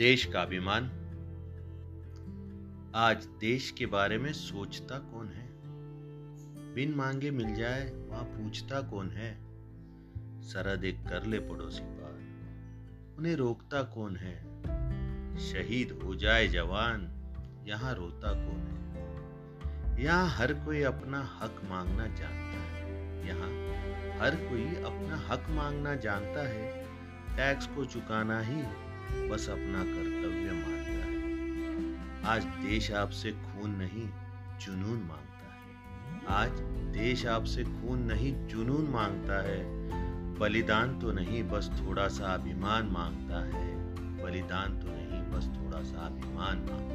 देश का अभिमान। आज देश के बारे में सोचता कौन है? बिन मांगे मिल जाए, वहाँ पूछता कौन है? सरहद एक कर ले पड़ोसी पार, उन्हें रोकता कौन है? शहीद हो जाए जवान, यहाँ रोता कौन है? यहाँ हर कोई अपना हक मांगना जानता है। यहाँ हर कोई अपना हक मांगना जानता है। टैक्स को चुकाना ही। बस अपना कर्तव्य मानता है। आज देश आपसे खून नहीं, जुनून माँगता है। आज देश आपसे खून नहीं, जुनून माँगता है। बलिदान तो नहीं, बस थोड़ा सा अभिमान माँगता है। बलिदान तो नहीं, बस थोड़ा सा अभिमान माँगता है।